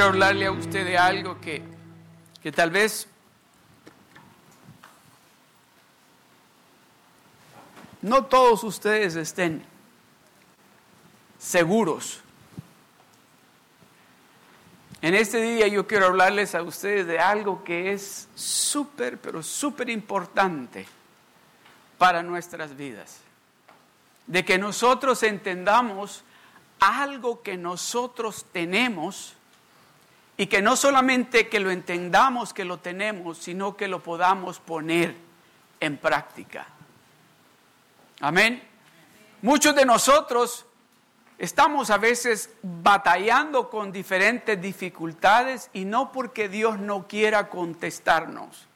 quiero hablarle a usted de algo que, que tal vez no todos ustedes estén seguros. En este día yo quiero hablarles a ustedes de algo que es súper, pero súper importante para nuestras vidas. De que nosotros entendamos algo que nosotros tenemos y que no solamente que lo entendamos que lo tenemos, sino que lo podamos poner en práctica. Amén. Muchos de nosotros estamos a veces batallando con diferentes dificultades y no porque Dios no quiera contestarnos,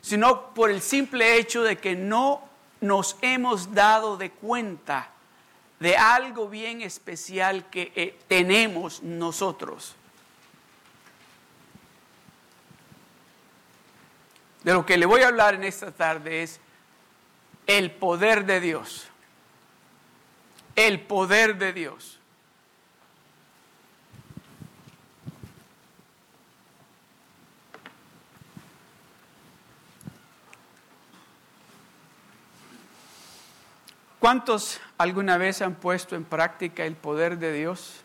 sino por el simple hecho de que no nos hemos dado de cuenta de algo bien especial que eh, tenemos nosotros. De lo que le voy a hablar en esta tarde es el poder de Dios. El poder de Dios. ¿Cuántos alguna vez han puesto en práctica el poder de Dios?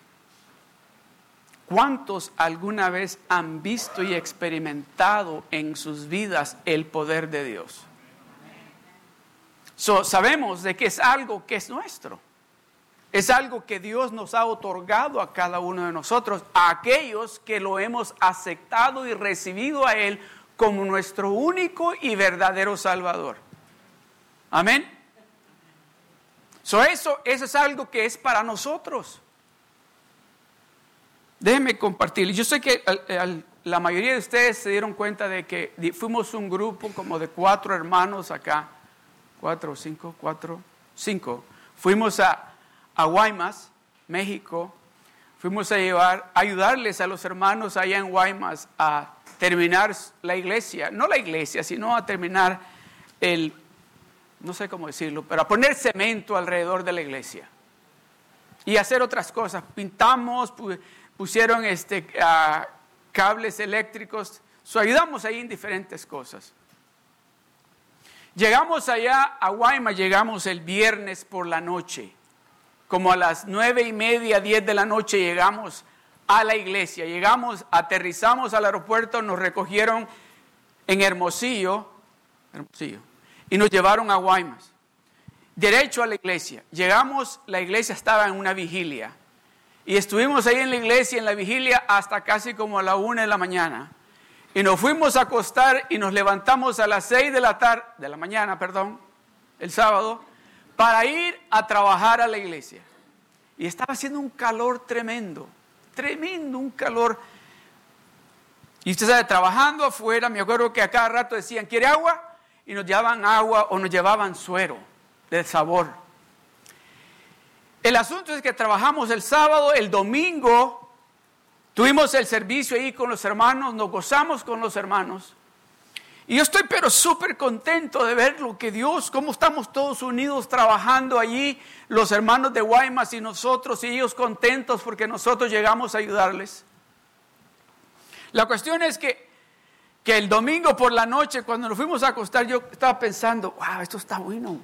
¿Cuántos alguna vez han visto y experimentado en sus vidas el poder de Dios? sabemos de que es algo que es nuestro. Es algo que Dios nos ha otorgado a cada uno de nosotros, a aquellos que lo hemos aceptado y recibido a Él como nuestro único y verdadero Salvador. Amén. So eso, eso es algo que es para nosotros. Déjenme compartir. Yo sé que la mayoría de ustedes se dieron cuenta de que fuimos un grupo como de cuatro hermanos acá. Cuatro, cinco, cuatro, cinco. Fuimos a, a Guaymas, México. Fuimos a llevar, ayudarles a los hermanos allá en Guaymas a terminar la iglesia. No la iglesia, sino a terminar el, no sé cómo decirlo, pero a poner cemento alrededor de la iglesia. Y hacer otras cosas. Pintamos, pusieron este, cables eléctricos, ayudamos ahí en diferentes cosas. Llegamos allá a Guaymas, llegamos el viernes por la noche, como a las nueve y media, diez de la noche llegamos a la iglesia, llegamos, aterrizamos al aeropuerto, nos recogieron en Hermosillo, Hermosillo y nos llevaron a Guaymas, derecho a la iglesia. Llegamos, la iglesia estaba en una vigilia. Y estuvimos ahí en la iglesia, en la vigilia, hasta casi como a la una de la mañana. Y nos fuimos a acostar y nos levantamos a las seis de la tarde, de la mañana, perdón, el sábado, para ir a trabajar a la iglesia. Y estaba haciendo un calor tremendo, tremendo, un calor. Y usted sabe, trabajando afuera, me acuerdo que a cada rato decían, ¿quiere agua? Y nos llevaban agua o nos llevaban suero de sabor. El asunto es que trabajamos el sábado, el domingo tuvimos el servicio ahí con los hermanos, nos gozamos con los hermanos. Y yo estoy pero súper contento de ver lo que Dios, cómo estamos todos unidos trabajando allí, los hermanos de Guaymas y nosotros, y ellos contentos porque nosotros llegamos a ayudarles. La cuestión es que, que el domingo por la noche, cuando nos fuimos a acostar, yo estaba pensando, wow, esto está bueno.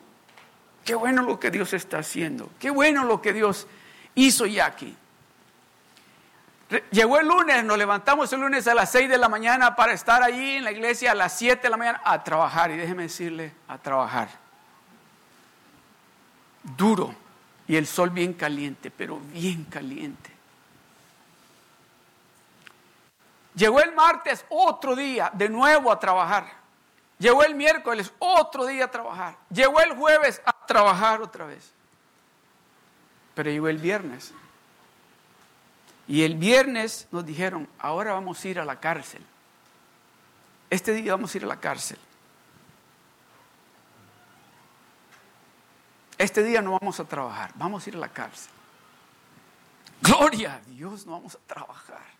Qué bueno lo que Dios está haciendo. Qué bueno lo que Dios hizo ya aquí. Llegó el lunes, nos levantamos el lunes a las 6 de la mañana para estar allí en la iglesia a las 7 de la mañana a trabajar. Y déjeme decirle, a trabajar. Duro y el sol bien caliente, pero bien caliente. Llegó el martes, otro día, de nuevo a trabajar. Llegó el miércoles, otro día a trabajar. Llegó el jueves a trabajar otra vez. Pero llegó el viernes. Y el viernes nos dijeron, ahora vamos a ir a la cárcel. Este día vamos a ir a la cárcel. Este día no vamos a trabajar, vamos a ir a la cárcel. Gloria a Dios, no vamos a trabajar.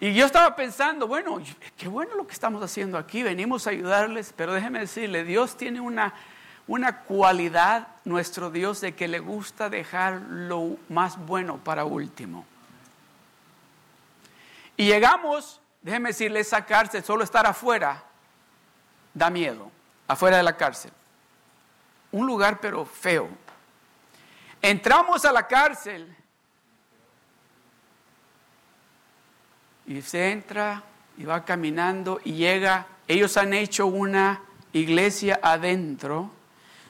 Y yo estaba pensando, bueno, qué bueno lo que estamos haciendo aquí, venimos a ayudarles, pero déjeme decirle, Dios tiene una, una cualidad nuestro Dios de que le gusta dejar lo más bueno para último. Y llegamos, déjeme decirle, esa cárcel, solo estar afuera, da miedo, afuera de la cárcel. Un lugar pero feo. Entramos a la cárcel y se entra y va caminando y llega, ellos han hecho una iglesia adentro,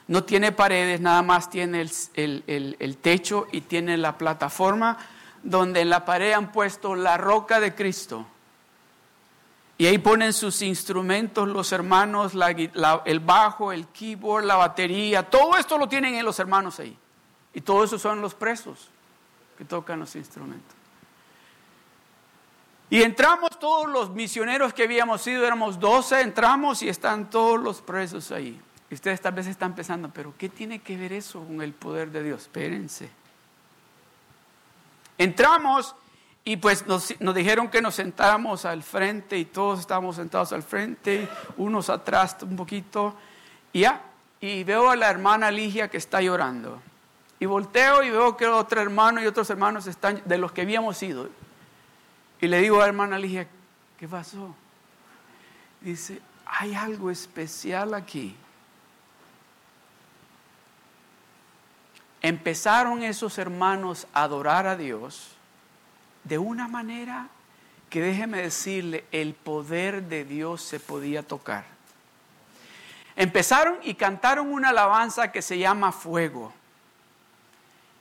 no tiene paredes, nada más tiene el, el techo y tiene la plataforma donde en la pared han puesto la roca de Cristo. Y ahí ponen sus instrumentos los hermanos, el bajo, el keyboard, la batería, todo esto lo tienen en los hermanos ahí. Y todos esos son los presos que tocan los instrumentos. Y entramos todos los misioneros que habíamos ido, éramos 12, entramos y están todos los presos ahí. Y ustedes tal vez están pensando, pero ¿qué tiene que ver eso con el poder de Dios? Espérense. Entramos y pues nos, dijeron que nos sentáramos al frente y todos estábamos sentados al frente, unos atrás un poquito, y ya, y veo a la hermana Ligia que está llorando. Y volteo y veo que otro hermano y otros hermanos están, de los que habíamos ido. Y le digo a la hermana Ligia, ¿qué pasó? Dice, hay algo especial aquí. Empezaron esos hermanos a adorar a Dios de una manera que déjeme decirle, el poder de Dios se podía tocar. Empezaron y cantaron una alabanza que se llama Fuego.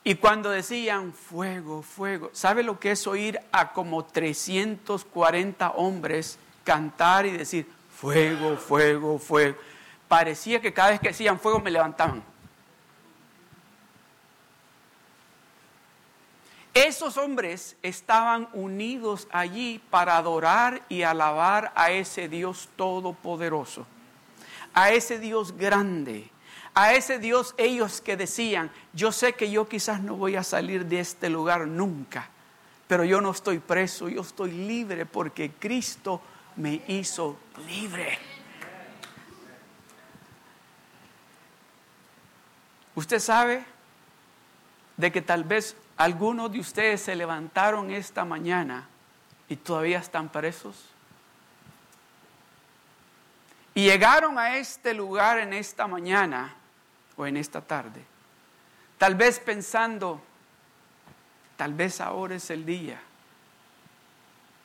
Y cuando decían fuego, fuego, ¿sabe lo que es oír a como 340 hombres cantar y decir fuego, fuego, fuego? Parecía que cada vez que decían fuego me levantaban. Esos hombres estaban unidos allí para adorar y alabar a ese Dios todopoderoso, a ese Dios grande, a ese Dios ellos que decían, yo sé que yo quizás no voy a salir de este lugar nunca, pero yo no estoy preso, yo estoy libre porque Cristo me hizo libre. Usted sabe de que tal vez algunos de ustedes se levantaron esta mañana y todavía están presos. Y llegaron a este lugar en esta mañana o en esta tarde, tal vez pensando, tal vez ahora es el día,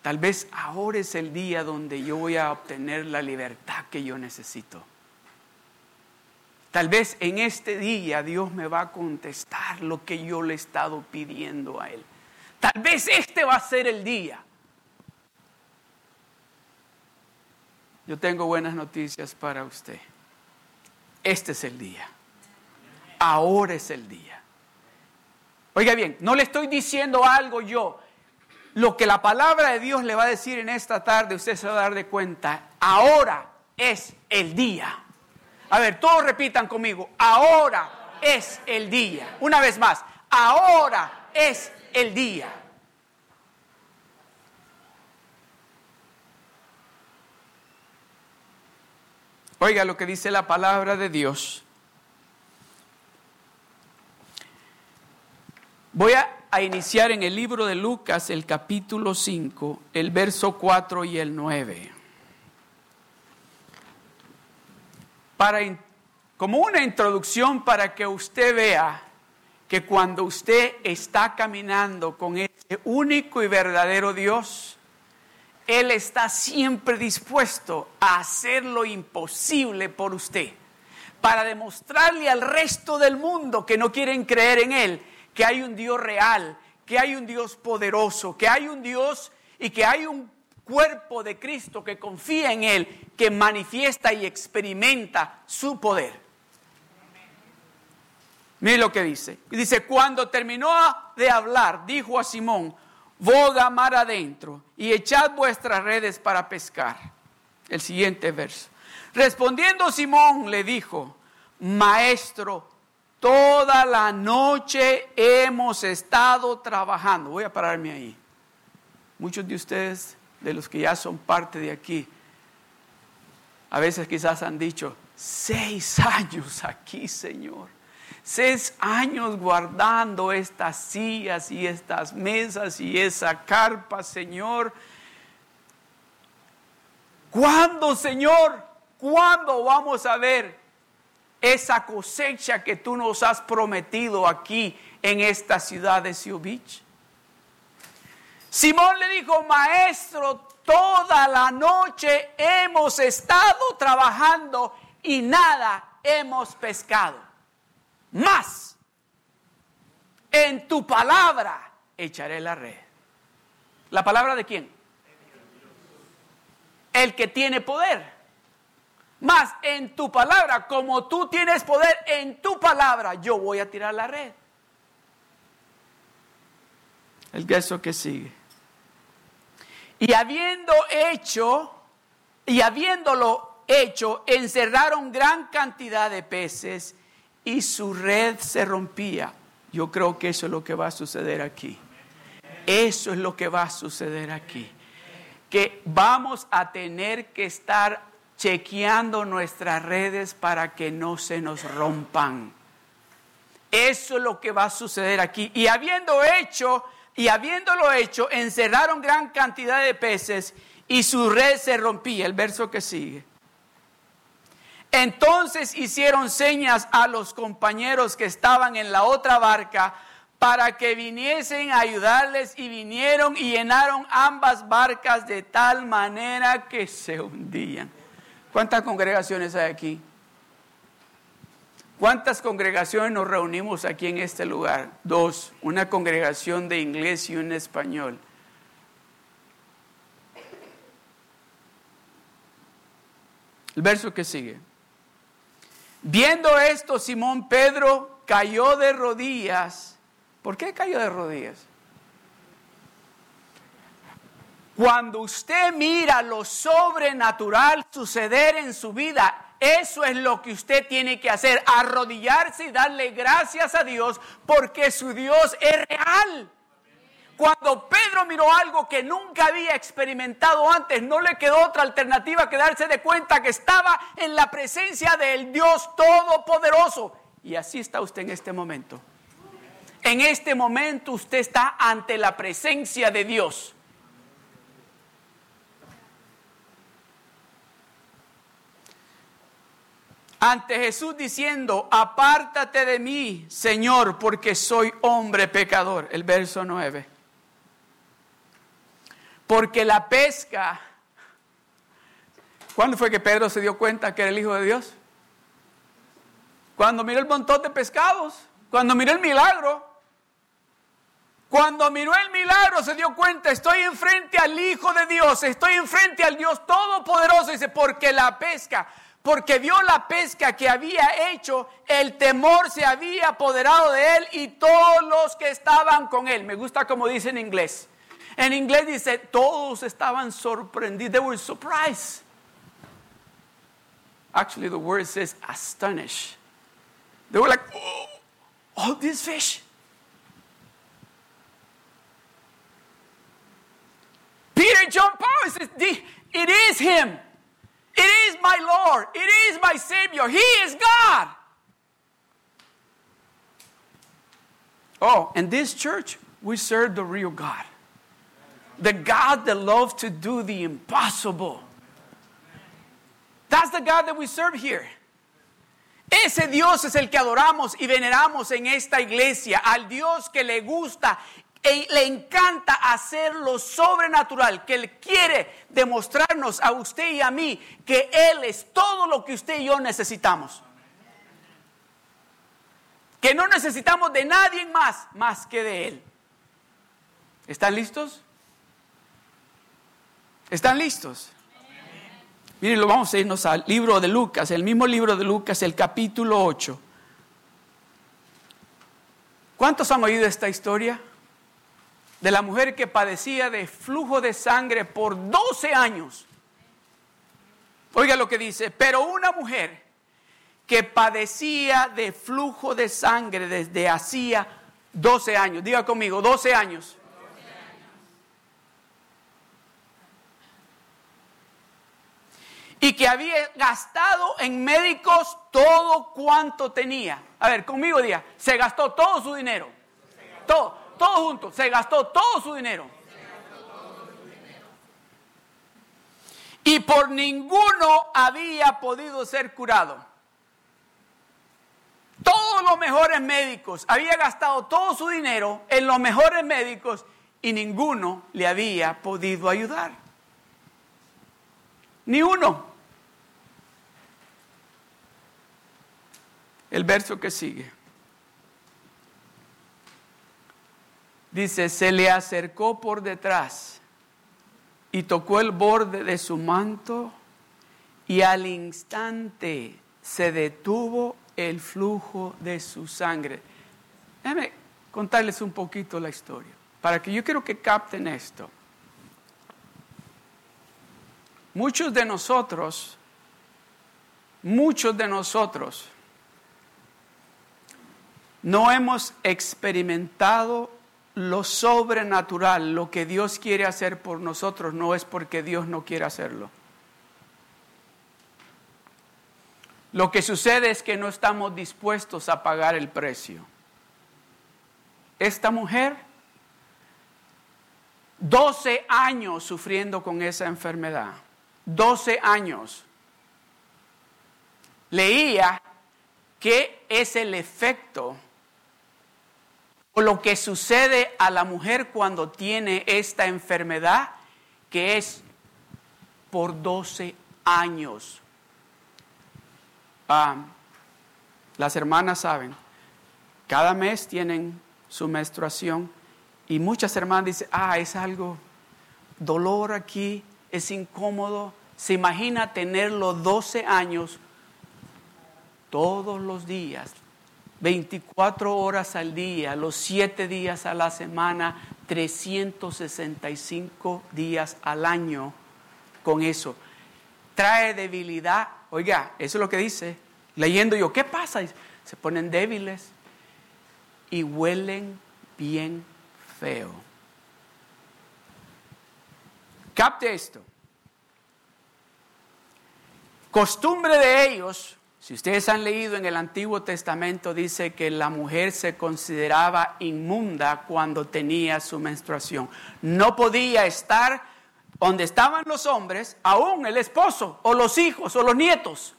tal vez ahora es el día donde yo voy a obtener la libertad que yo necesito. Tal vez en este día Dios me va a contestar lo que yo le he estado pidiendo a Él. Tal vez este va a ser el día. Yo tengo buenas noticias para usted. Este es el día. Ahora es el día. Oiga bien, no le estoy diciendo algo yo. Lo que la palabra de Dios le va a decir en esta tarde, usted se va a dar de cuenta. Ahora es el día. A ver, todos repitan conmigo, ahora es el día. Una vez más, ahora es el día. Oiga lo que dice la palabra de Dios. Voy a, iniciar en el libro de Lucas, el capítulo 5, el verso 4 y el 9. para, como una introducción para que usted vea que cuando usted está caminando con ese único y verdadero Dios, Él está siempre dispuesto a hacer lo imposible por usted, para demostrarle al resto del mundo que no quieren creer en Él, que hay un Dios real, que hay un Dios poderoso, que hay un Dios y que hay un cuerpo de Cristo que confía en Él, que manifiesta y experimenta su poder. Mire lo que dice. Dice, cuando terminó de hablar, dijo a Simón, boga mar adentro y echad vuestras redes para pescar. El siguiente verso. Respondiendo Simón le dijo, maestro, toda la noche hemos estado trabajando. Voy a pararme ahí. Muchos de ustedes de los que ya son parte de aquí, a veces quizás han dicho, Seis años aquí, Señor. Seis años guardando estas sillas y estas mesas y esa carpa, Señor. ¿Cuándo, Señor? ¿Cuándo vamos a ver esa cosecha que tú nos has prometido aquí en esta ciudad de Siobich? Simón le dijo, maestro, toda la noche hemos estado trabajando y nada hemos pescado. Más, en tu palabra echaré la red. ¿La palabra de quién? El que tiene poder. Más, en tu palabra, como tú tienes poder en tu palabra, yo voy a tirar la red. El verso que sigue. Y habiendo hecho, y habiéndolo hecho, encerraron gran cantidad de peces y su red se rompía. Yo creo que eso es lo que va a suceder aquí. Eso es lo que va a suceder aquí. Que vamos a tener que estar chequeando nuestras redes para que no se nos rompan. Eso es lo que va a suceder aquí. Y habiendo hecho y habiéndolo hecho, encerraron gran cantidad de peces y su red se rompía. El verso que sigue. Entonces hicieron señas a los compañeros que estaban en la otra barca para que viniesen a ayudarles y vinieron y llenaron ambas barcas de tal manera que se hundían. ¿Cuántas congregaciones hay aquí? ¿Cuántas congregaciones nos reunimos aquí en este lugar? Dos, una congregación de inglés y una español. El verso que sigue. Viendo esto, Simón Pedro cayó de rodillas. ¿Por qué cayó de rodillas? Cuando usted mira lo sobrenatural suceder en su vida, eso es lo que usted tiene que hacer, arrodillarse y darle gracias a Dios porque su Dios es real. Cuando Pedro miró algo que nunca había experimentado antes, no le quedó otra alternativa que darse de cuenta que estaba en la presencia del Dios Todopoderoso. Y así está usted en este momento. En este momento usted está ante la presencia de Dios. Ante Jesús diciendo, apártate de mí, Señor, porque soy hombre pecador. El verso 9. Porque la pesca, ¿cuándo fue que Pedro se dio cuenta que era el Hijo de Dios? Cuando miró el montón de pescados, cuando miró el milagro. Cuando miró el milagro se dio cuenta, estoy enfrente al Hijo de Dios, estoy enfrente al Dios Todopoderoso. Dice, porque la pesca, porque vio la pesca que había hecho, el temor se había apoderado de él y todos los que estaban con él. Me gusta como dice en inglés. En inglés dice, todos estaban sorprendidos. They were surprised. Actually, the word says astonished. They were like, oh, all these fish. Peter jumped out it is him. It is my Lord. It is my Savior. He is God. Oh, in this church, we serve the real God. The God that loves to do the impossible. That's the God that we serve here. Ese Dios es el que adoramos y veneramos en esta iglesia, al Dios que le gusta e le encanta hacer lo sobrenatural, que Él quiere demostrarnos a usted y a mí que Él es todo lo que usted y yo necesitamos. Que no necesitamos de nadie más más que de Él. ¿Están listos? ¿Están listos? Miren, lo vamos a irnos al libro de Lucas, el mismo libro de Lucas, el capítulo 8. ¿Cuántos han oído esta historia? De la mujer que padecía de flujo de sangre por 12 años. Oiga lo que dice, pero una mujer que padecía de flujo de sangre desde hacía 12 años, diga conmigo, 12 años. y que había gastado en médicos todo cuanto tenía. A ver, conmigo día, se gastó todo su dinero. Todo, todo junto, se gastó todo su dinero. Y por ninguno había podido ser curado. Todos los mejores médicos, había gastado todo su dinero en los mejores médicos y ninguno le había podido ayudar. Ni uno. El verso que sigue. Dice, se le acercó por detrás y tocó el borde de su manto y al instante se detuvo el flujo de su sangre. Déjame contarles un poquito la historia, para que yo quiero que capten esto. Muchos de nosotros, muchos de nosotros, no hemos experimentado lo sobrenatural, lo que Dios quiere hacer por nosotros, no es porque Dios no quiere hacerlo. Lo que sucede es que no estamos dispuestos a pagar el precio. Esta mujer, 12 años sufriendo con esa enfermedad, 12 años, leía que es el efecto o lo que sucede a la mujer cuando tiene esta enfermedad, que es por 12 años. Las hermanas saben, cada mes tienen su menstruación y muchas hermanas dicen, ah, es algo, dolor aquí, es incómodo. Se imagina tenerlo 12 años todos los días, 24 horas al día, los 7 días a la semana, 365 días al año con eso. Trae debilidad Oiga, eso es lo que dice. Leyendo yo, ¿qué pasa? Se ponen débiles y huelen bien feo. Capte esto. Costumbre de ellos, si ustedes han leído en el Antiguo Testamento, dice que la mujer se consideraba inmunda cuando tenía su menstruación. No podía estar donde estaban los hombres, aún el esposo o los hijos o los nietos.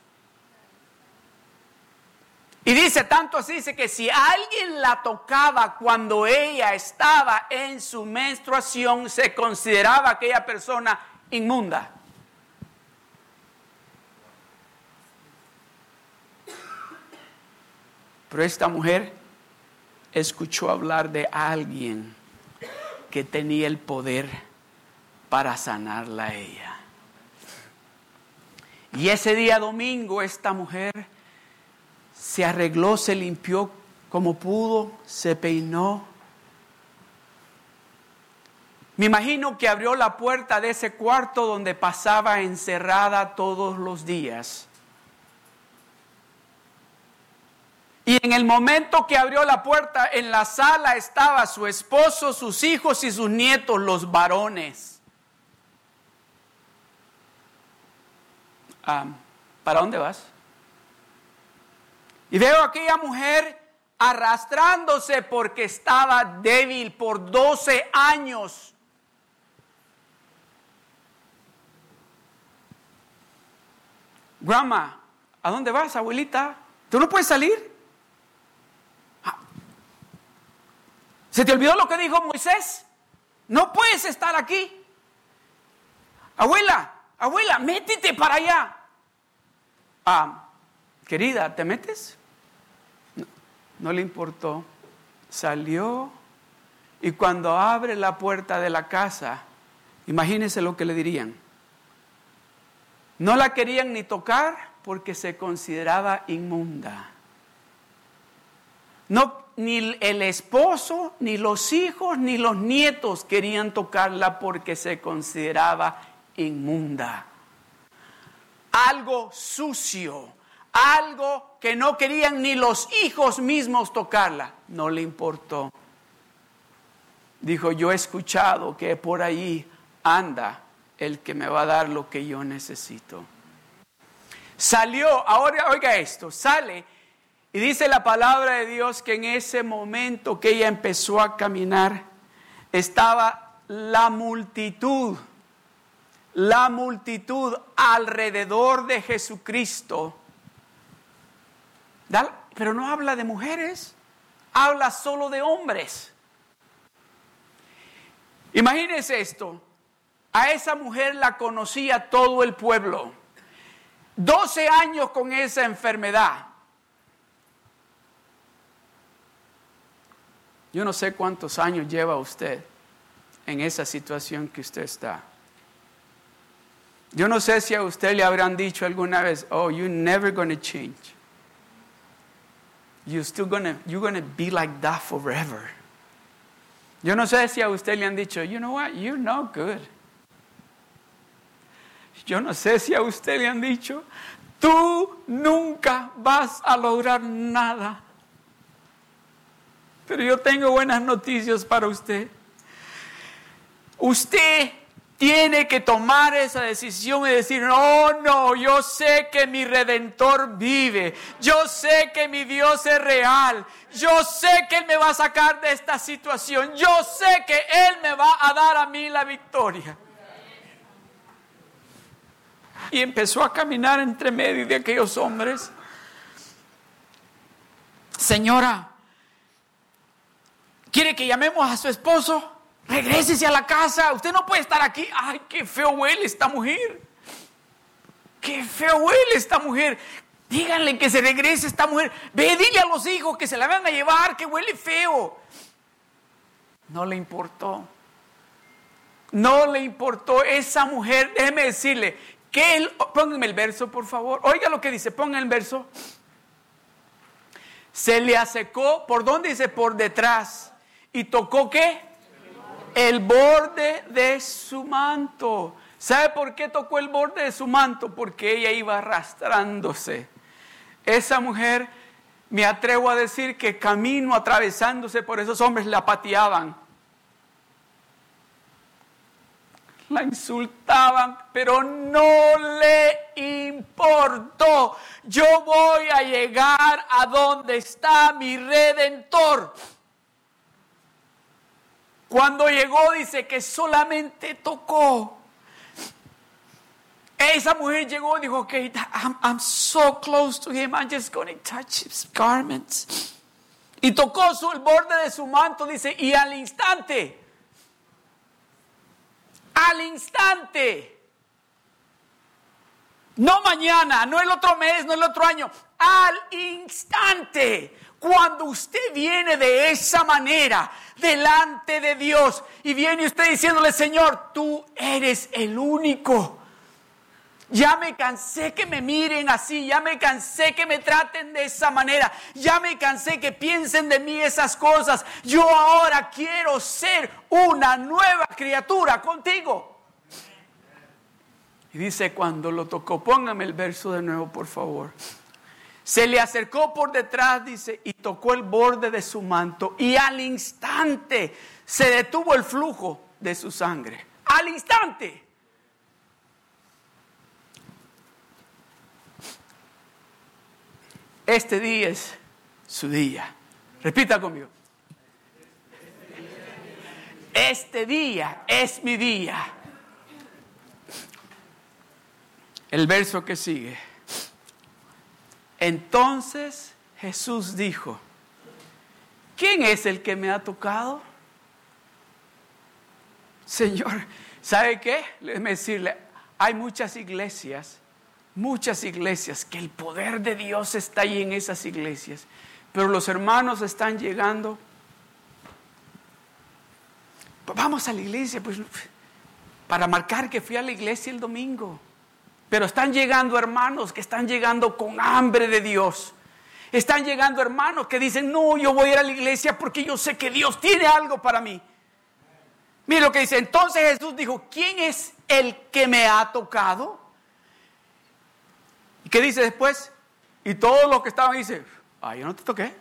Y dice tanto así, dice que si alguien la tocaba cuando ella estaba en su menstruación, se consideraba aquella persona inmunda. Pero esta mujer escuchó hablar de alguien que tenía el poder para sanarla a ella. Y ese día domingo esta mujer se arregló, se limpió como pudo, se peinó. Me imagino que abrió la puerta de ese cuarto donde pasaba encerrada todos los días. Y en el momento que abrió la puerta, en la sala estaba su esposo, sus hijos y sus nietos, los varones. ¿para dónde vas? Y veo a aquella mujer arrastrándose porque estaba débil por 12 años. Grandma, ¿a dónde vas, abuelita? ¿Tú no puedes salir? ¿Se te olvidó lo que dijo Moisés? No puedes estar aquí. Abuela, abuela, métete para allá. Ah, querida, ¿te metes? No, le importó. Salió y cuando abre la puerta de la casa, imagínense lo que le dirían. No la querían ni tocar porque se consideraba inmunda. No, ni el esposo, ni los hijos, ni los nietos querían tocarla porque se consideraba inmunda algo sucio, algo que no querían ni los hijos mismos tocarla. No le importó. Dijo, yo he escuchado que por ahí anda el que me va a dar lo que yo necesito. Salió, ahora oiga esto, sale y dice la palabra de Dios que en ese momento que ella empezó a caminar, estaba la multitud, la multitud alrededor de Jesucristo. Pero no habla de mujeres, habla solo de hombres. Imagínense esto, a esa mujer la conocía todo el pueblo. 12 años con esa enfermedad. Yo no sé cuántos años lleva usted en esa situación que usted está. Yo no sé si a usted le habrán dicho alguna vez, oh, you're never going to change. You're still gonna, you're gonna be like that forever. Yo no sé si a usted le han dicho, you know what, you're not good. Yo no sé si a usted le han dicho, tú nunca vas a lograr nada. Pero yo tengo buenas noticias para usted. Usted tiene que tomar esa decisión y decir, no, no, yo sé que mi redentor vive, yo sé que mi Dios es real, yo sé que Él me va a sacar de esta situación, yo sé que Él me va a dar a mí la victoria. Y empezó a caminar entre medio de aquellos hombres. Señora, ¿Quiere que llamemos a su esposo? Regrésese a la casa. Usted no puede estar aquí. Ay, qué feo huele esta mujer. Qué feo huele esta mujer. Díganle que se regrese esta mujer. Ve, dile a los hijos que se la van a llevar, que huele feo. No le importó. No le importó esa mujer. Déjeme decirle que él, pónganme el verso, por favor. Oiga lo que dice, pongan el verso. Se le acercó, ¿por dónde dice? Por detrás y tocó qué? El borde de su manto. ¿Sabe por qué tocó el borde de su manto? Porque ella iba arrastrándose. Esa mujer, me atrevo a decir que camino atravesándose por esos hombres la pateaban. La insultaban, pero no le importó. Yo voy a llegar a donde está mi redentor. Cuando llegó dice que solamente tocó. Esa mujer llegó y dijo, ok, I'm, I'm so close to him, I'm just going to touch his garments. Y tocó su, el borde de su manto, dice, y al instante, al instante, no mañana, no el otro mes, no el otro año, al instante, cuando usted viene de esa manera delante de Dios y viene usted diciéndole, Señor, tú eres el único. Ya me cansé que me miren así, ya me cansé que me traten de esa manera, ya me cansé que piensen de mí esas cosas. Yo ahora quiero ser una nueva criatura contigo. Y dice cuando lo tocó, póngame el verso de nuevo, por favor. Se le acercó por detrás, dice, y tocó el borde de su manto. Y al instante se detuvo el flujo de su sangre. Al instante. Este día es su día. Repita conmigo. Este día es mi día. El verso que sigue. Entonces Jesús dijo, ¿quién es el que me ha tocado? Señor, ¿sabe qué? Déjeme decirle, hay muchas iglesias, muchas iglesias, que el poder de Dios está ahí en esas iglesias, pero los hermanos están llegando. Vamos a la iglesia, pues, para marcar que fui a la iglesia el domingo. Pero están llegando hermanos que están llegando con hambre de Dios. Están llegando hermanos que dicen, no, yo voy a ir a la iglesia porque yo sé que Dios tiene algo para mí. Mire lo que dice, entonces Jesús dijo, ¿quién es el que me ha tocado? ¿Y qué dice después? Y todos los que estaban dicen, ah, yo no te toqué.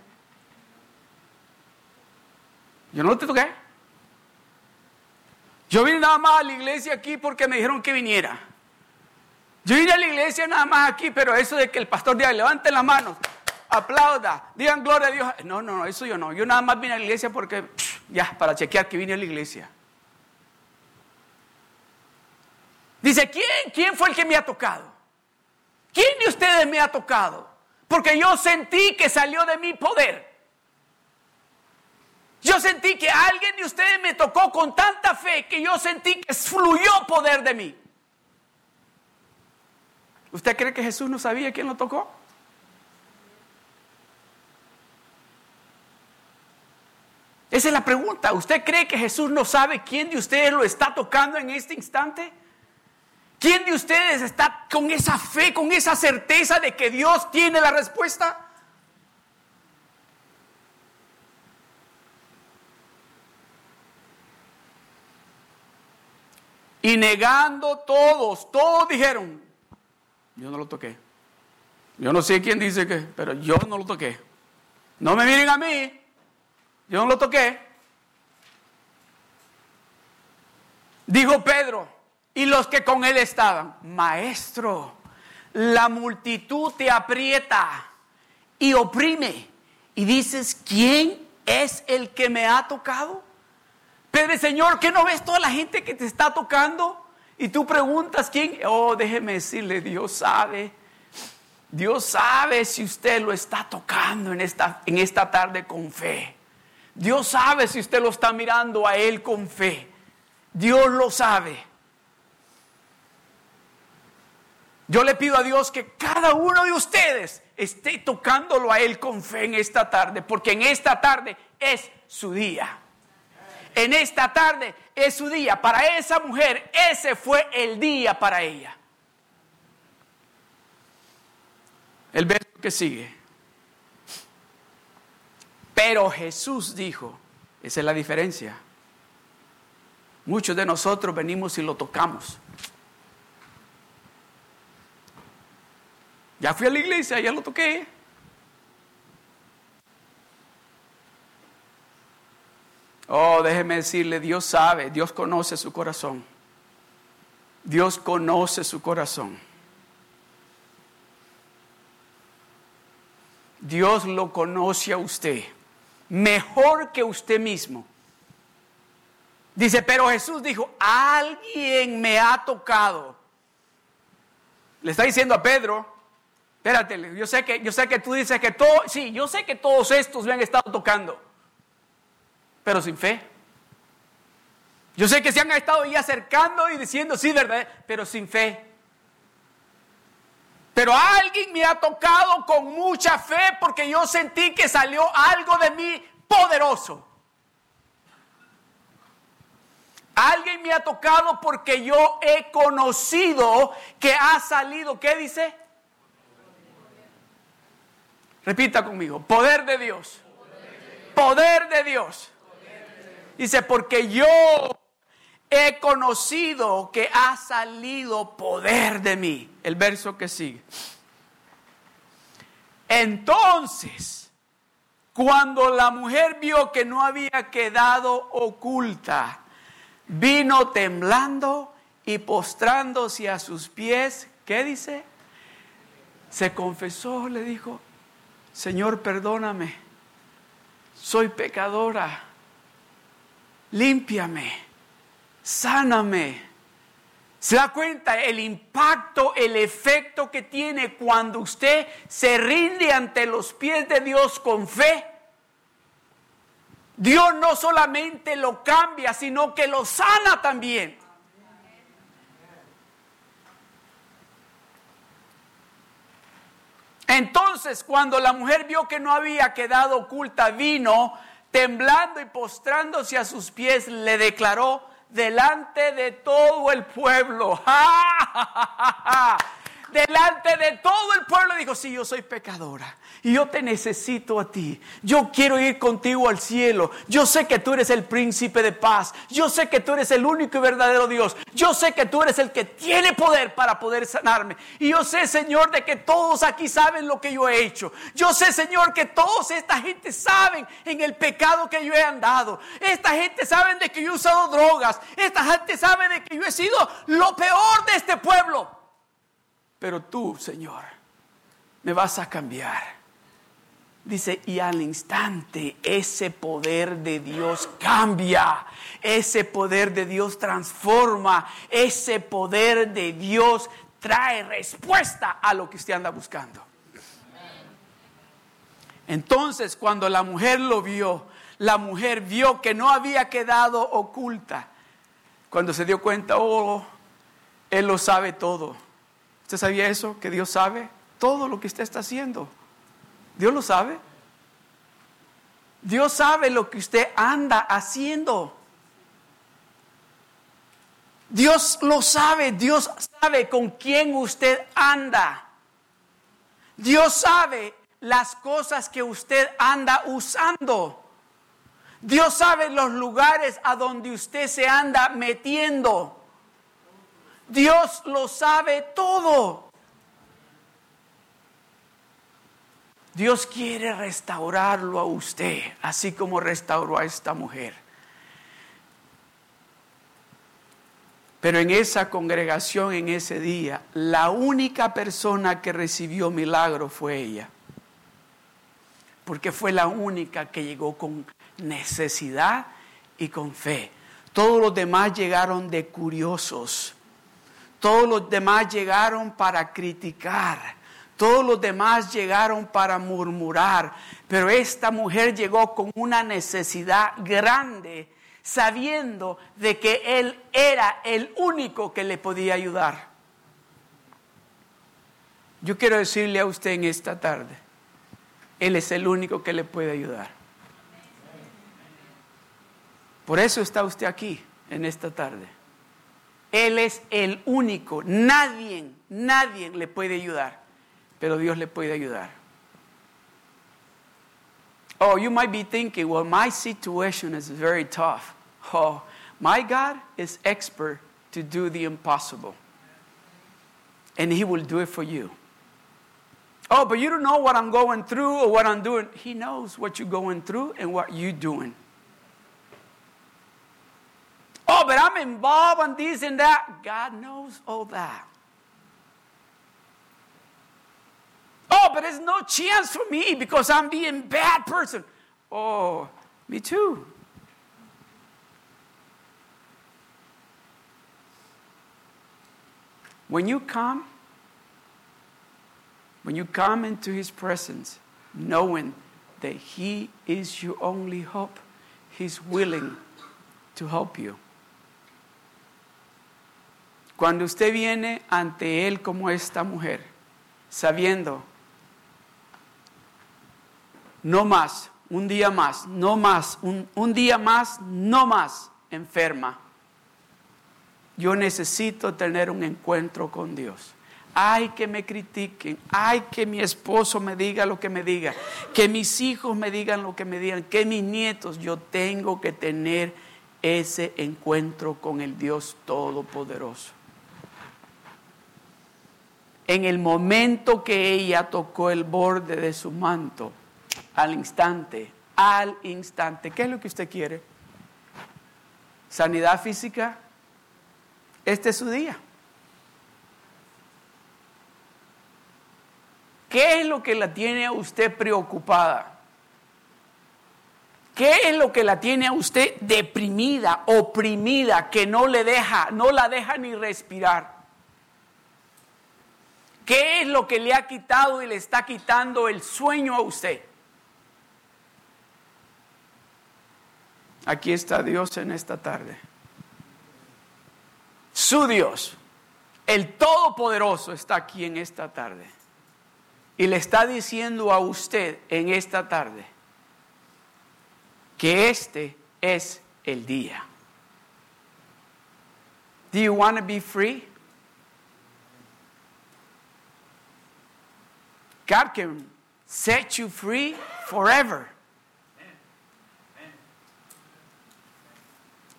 Yo no te toqué. Yo vine nada más a la iglesia aquí porque me dijeron que viniera. Yo iré a la iglesia nada más aquí, pero eso de que el pastor diga, levanten las manos, aplauda, digan gloria a Dios. No, no, no, eso yo no. Yo nada más vine a la iglesia porque, ya, para chequear que vine a la iglesia. Dice, ¿quién? ¿Quién fue el que me ha tocado? ¿Quién de ustedes me ha tocado? Porque yo sentí que salió de mi poder. Yo sentí que alguien de ustedes me tocó con tanta fe que yo sentí que fluyó poder de mí. ¿Usted cree que Jesús no sabía quién lo tocó? Esa es la pregunta. ¿Usted cree que Jesús no sabe quién de ustedes lo está tocando en este instante? ¿Quién de ustedes está con esa fe, con esa certeza de que Dios tiene la respuesta? Y negando todos, todos dijeron, yo no lo toqué. Yo no sé quién dice que, pero yo no lo toqué. No me miren a mí, yo no lo toqué. Dijo Pedro y los que con él estaban, maestro, la multitud te aprieta y oprime. Y dices, ¿quién es el que me ha tocado? Pedro, Señor, ¿qué no ves toda la gente que te está tocando? Y tú preguntas quién. Oh, déjeme decirle, Dios sabe. Dios sabe si usted lo está tocando en esta, en esta tarde con fe. Dios sabe si usted lo está mirando a Él con fe. Dios lo sabe. Yo le pido a Dios que cada uno de ustedes esté tocándolo a Él con fe en esta tarde, porque en esta tarde es su día en esta tarde es su día. Para esa mujer, ese fue el día para ella. El verso que sigue. Pero Jesús dijo, esa es la diferencia. Muchos de nosotros venimos y lo tocamos. Ya fui a la iglesia, ya lo toqué. Oh, déjeme decirle, Dios sabe, Dios conoce su corazón. Dios conoce su corazón. Dios lo conoce a usted mejor que usted mismo. Dice, pero Jesús dijo, alguien me ha tocado. Le está diciendo a Pedro, espérate, yo sé que, yo sé que tú dices que todo, sí, yo sé que todos estos me han estado tocando pero sin fe. Yo sé que se han estado ahí acercando y diciendo, sí, verdad, pero sin fe. Pero alguien me ha tocado con mucha fe porque yo sentí que salió algo de mí poderoso. Alguien me ha tocado porque yo he conocido que ha salido, ¿qué dice? Repita conmigo, poder de Dios. Poder de Dios. Dice, porque yo he conocido que ha salido poder de mí. El verso que sigue. Entonces, cuando la mujer vio que no había quedado oculta, vino temblando y postrándose a sus pies, ¿qué dice? Se confesó, le dijo, Señor, perdóname, soy pecadora límpiame, sáname. ¿Se da cuenta el impacto, el efecto que tiene cuando usted se rinde ante los pies de Dios con fe? Dios no solamente lo cambia, sino que lo sana también. Entonces, cuando la mujer vio que no había quedado oculta, vino temblando y postrándose a sus pies, le declaró delante de todo el pueblo. delante de todo el pueblo dijo, sí, yo soy pecadora y yo te necesito a ti. Yo quiero ir contigo al cielo. Yo sé que tú eres el príncipe de paz. Yo sé que tú eres el único y verdadero Dios. Yo sé que tú eres el que tiene poder para poder sanarme. Y yo sé, Señor, de que todos aquí saben lo que yo he hecho. Yo sé, Señor, que todos esta gente saben en el pecado que yo he andado. Esta gente sabe de que yo he usado drogas. Esta gente sabe de que yo he sido lo peor de este pueblo. Pero tú, Señor, me vas a cambiar. Dice, y al instante ese poder de Dios cambia, ese poder de Dios transforma, ese poder de Dios trae respuesta a lo que usted anda buscando. Entonces, cuando la mujer lo vio, la mujer vio que no había quedado oculta. Cuando se dio cuenta, oh, Él lo sabe todo. ¿Usted sabía eso? Que Dios sabe todo lo que usted está haciendo. Dios lo sabe. Dios sabe lo que usted anda haciendo. Dios lo sabe, Dios sabe con quién usted anda. Dios sabe las cosas que usted anda usando. Dios sabe los lugares a donde usted se anda metiendo. Dios lo sabe todo. Dios quiere restaurarlo a usted, así como restauró a esta mujer. Pero en esa congregación, en ese día, la única persona que recibió milagro fue ella. Porque fue la única que llegó con necesidad y con fe. Todos los demás llegaron de curiosos. Todos los demás llegaron para criticar. Todos los demás llegaron para murmurar. Pero esta mujer llegó con una necesidad grande sabiendo de que Él era el único que le podía ayudar. Yo quiero decirle a usted en esta tarde, Él es el único que le puede ayudar. Por eso está usted aquí en esta tarde. Él es el único, nadie, nadie le puede ayudar, pero Dios le puede ayudar. Oh, you might be thinking, well, my situation is very tough. Oh, my God is expert to do the impossible. And He will do it for you. Oh, but you don't know what I'm going through or what I'm doing. He knows what you're going through and what you're doing. Oh, but Involved in this and that. God knows all that. Oh, but there's no chance for me because I'm being bad person. Oh, me too. When you come, when you come into His presence, knowing that He is your only hope, He's willing to help you. Cuando usted viene ante Él como esta mujer, sabiendo, no más, un día más, no más, un, un día más, no más enferma yo necesito tener un encuentro con Dios. Ay, que me critiquen. Ay, que mi esposo me diga lo que me diga. Que mis hijos me digan lo que me digan. Que mis nietos. Yo tengo que tener ese encuentro con el Dios Todopoderoso. En el momento que ella tocó el borde de su manto, al instante, al instante, ¿qué es lo que usted quiere? ¿Sanidad física? Este es su día. ¿Qué es lo que la tiene a usted preocupada? ¿Qué es lo que la tiene a usted deprimida, oprimida, que no le deja, no la deja ni respirar? ¿Qué es lo que le ha quitado y le está quitando el sueño a usted? Aquí está Dios en esta tarde su Dios, el Todopoderoso, está aquí en esta tarde. Y le está diciendo a usted en esta tarde que este es el día. Do you want to be free? God can set you free forever.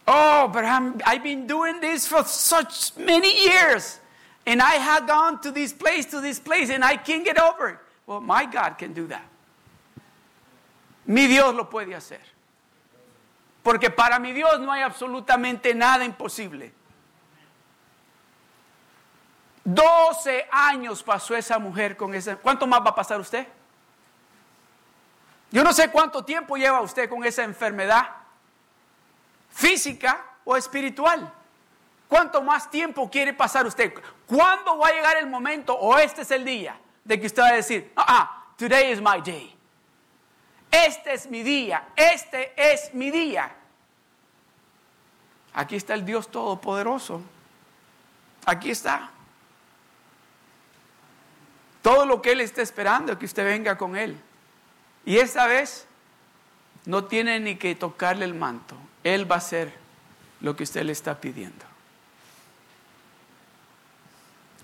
Oh, but I'm, I've been doing this for such many years. And I have gone to this place, to this place, and I can't get over it. Well, my God can do that. Mi Dios lo puede hacer. Porque para mi Dios no hay absolutamente nada imposible. 12 años pasó esa mujer con esa. ¿Cuánto más va a pasar usted? Yo no sé cuánto tiempo lleva usted con esa enfermedad física o espiritual. ¿Cuánto más tiempo quiere pasar usted? ¿Cuándo va a llegar el momento o este es el día de que usted va a decir, ah, ah today is my day? Este es mi día, este es mi día. Aquí está el Dios Todopoderoso. Aquí está. Todo lo que Él está esperando es que usted venga con Él. Y esta vez no tiene ni que tocarle el manto. Él va a hacer lo que usted le está pidiendo.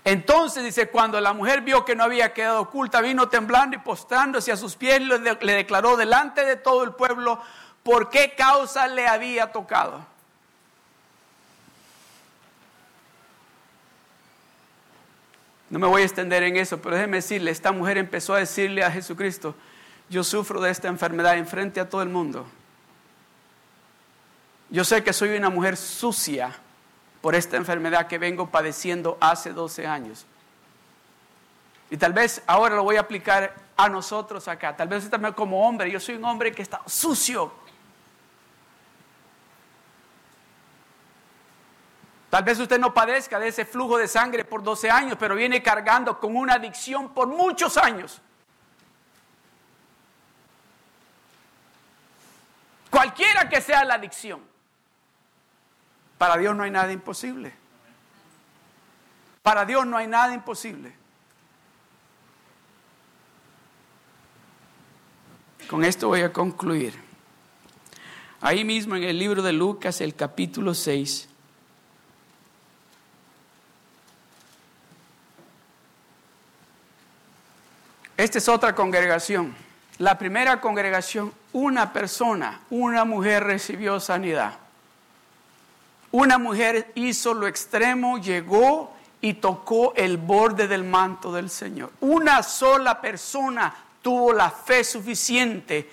Entonces dice, cuando la mujer vio que no había quedado oculta, vino temblando y postrándose a sus pies, le, le declaró delante de todo el pueblo por qué causa le había tocado. No me voy a extender en eso, pero déjeme decirle, esta mujer empezó a decirle a Jesucristo, yo sufro de esta enfermedad en frente a todo el mundo. Yo sé que soy una mujer sucia por esta enfermedad que vengo padeciendo hace 12 años. Y tal vez ahora lo voy a aplicar a nosotros acá. Tal vez también como hombre, yo soy un hombre que está sucio. Tal vez usted no padezca de ese flujo de sangre por 12 años, pero viene cargando con una adicción por muchos años. Cualquiera que sea la adicción. Para Dios no hay nada imposible. Para Dios no hay nada imposible. Con esto voy a concluir. Ahí mismo en el libro de Lucas, el capítulo 6. Esta es otra congregación. La primera congregación, una persona, una mujer recibió sanidad. Una mujer hizo lo extremo, llegó y tocó el borde del manto del Señor. Una sola persona tuvo la fe suficiente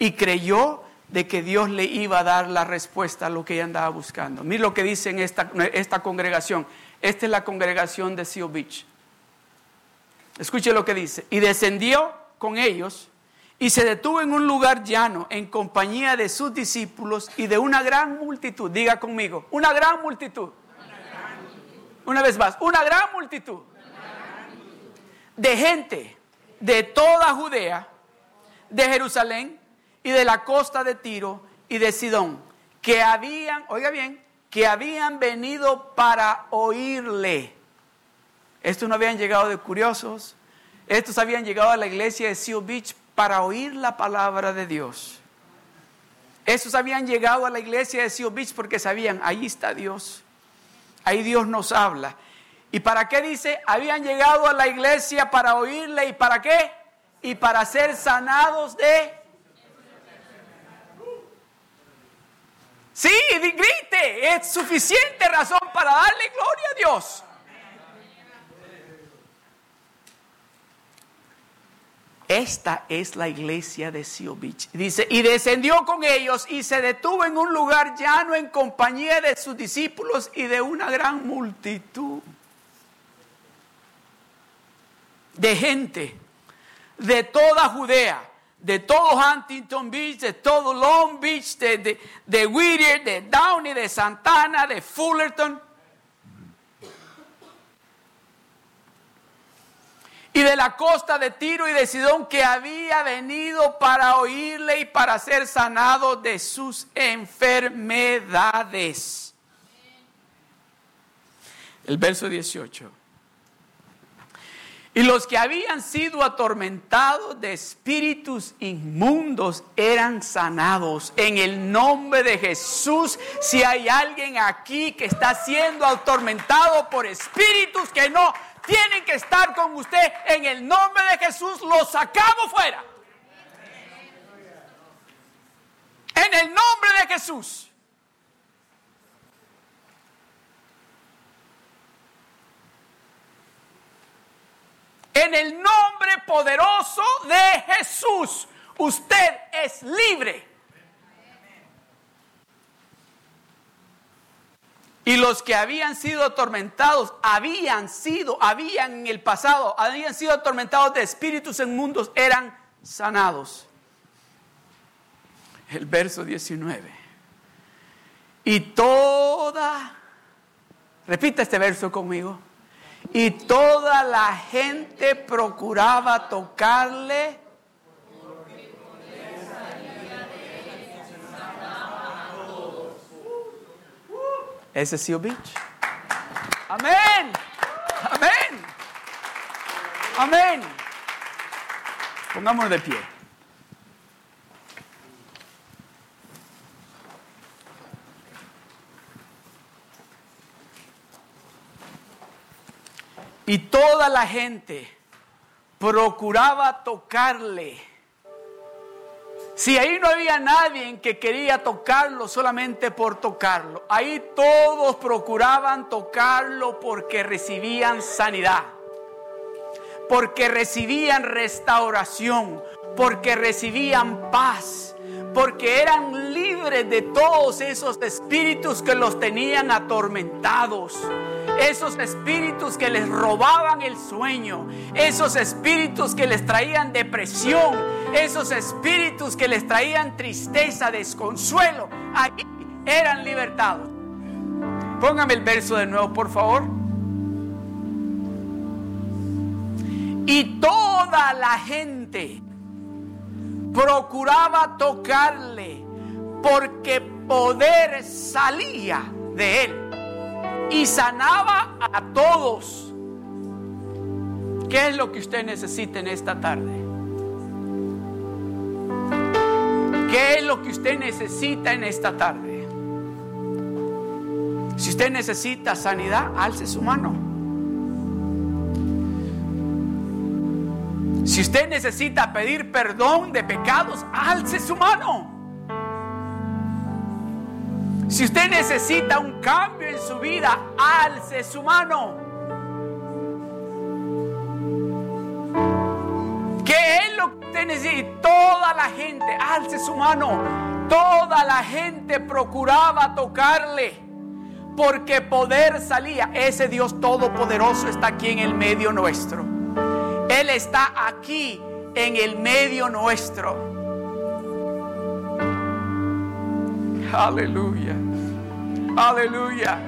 y creyó de que Dios le iba a dar la respuesta a lo que ella andaba buscando. Mira lo que dice en esta, esta congregación. Esta es la congregación de Seal Beach. Escuche lo que dice. Y descendió con ellos y se detuvo en un lugar llano en compañía de sus discípulos y de una gran multitud. Diga conmigo, una gran multitud. Una, vez más, una gran multitud de gente de toda Judea, de Jerusalén y de la costa de Tiro y de Sidón, que habían, oiga bien, que habían venido para oírle. Estos no habían llegado de curiosos, estos habían llegado a la iglesia de Seal Beach para oír la palabra de Dios. Esos habían llegado a la iglesia de Seal Beach porque sabían, ahí está Dios. Ahí Dios nos habla. ¿Y para qué dice? Habían llegado a la iglesia para oírle y para qué? Y para ser sanados de... Sí, grite, es suficiente razón para darle gloria a Dios. Esta es la iglesia de Beach. Dice, y descendió con ellos y se detuvo en un lugar llano en compañía de sus discípulos y de una gran multitud de gente de toda Judea, de todo Huntington Beach, de todo Long Beach, de, de, de Whittier, de Downey, de Santana, de Fullerton y de la costa de Tiro y de Sidón que había venido para oírle y para ser sanado de sus enfermedades. El verso 18. Y los que habían sido atormentados de espíritus inmundos eran sanados. En el nombre de Jesús, si hay alguien aquí que está siendo atormentado por espíritus que no tienen que estar con usted. En el nombre de Jesús los sacamos fuera. En el nombre de Jesús. En el nombre poderoso de Jesús, usted es libre. Y los que habían sido atormentados, habían sido, habían en el pasado, habían sido atormentados de espíritus en mundos, eran sanados. El verso 19. Y toda, repita este verso conmigo, y toda la gente procuraba tocarle. Ese es Seal Beach. Amén. Amén. Amén. Pongámonos de pie. Y toda la gente procuraba tocarle. Si ahí no había nadie que quería tocarlo solamente por tocarlo, ahí todos procuraban tocarlo porque recibían sanidad, porque recibían restauración, porque recibían paz, porque eran libres de todos esos espíritus que los tenían atormentados esos espíritus que les robaban el sueño, esos espíritus que les traían depresión, esos espíritus que les traían tristeza, desconsuelo, ahí eran libertados. Póngame el verso de nuevo, por favor. Y toda la gente procuraba tocarle porque poder salía de él y sanaba a todos. ¿Qué es lo que usted necesita en esta tarde? Lo que usted necesita en esta tarde? Si usted necesita sanidad, alce su mano. Si usted necesita pedir perdón de pecados, alce su mano. Si usted necesita un cambio en su vida, alce su mano. Necesita? Toda la gente, alce su mano. Toda la gente procuraba tocarle. Porque poder salía. Ese Dios todopoderoso está aquí en el medio nuestro. Él está aquí en el medio nuestro. Aleluya. Aleluya.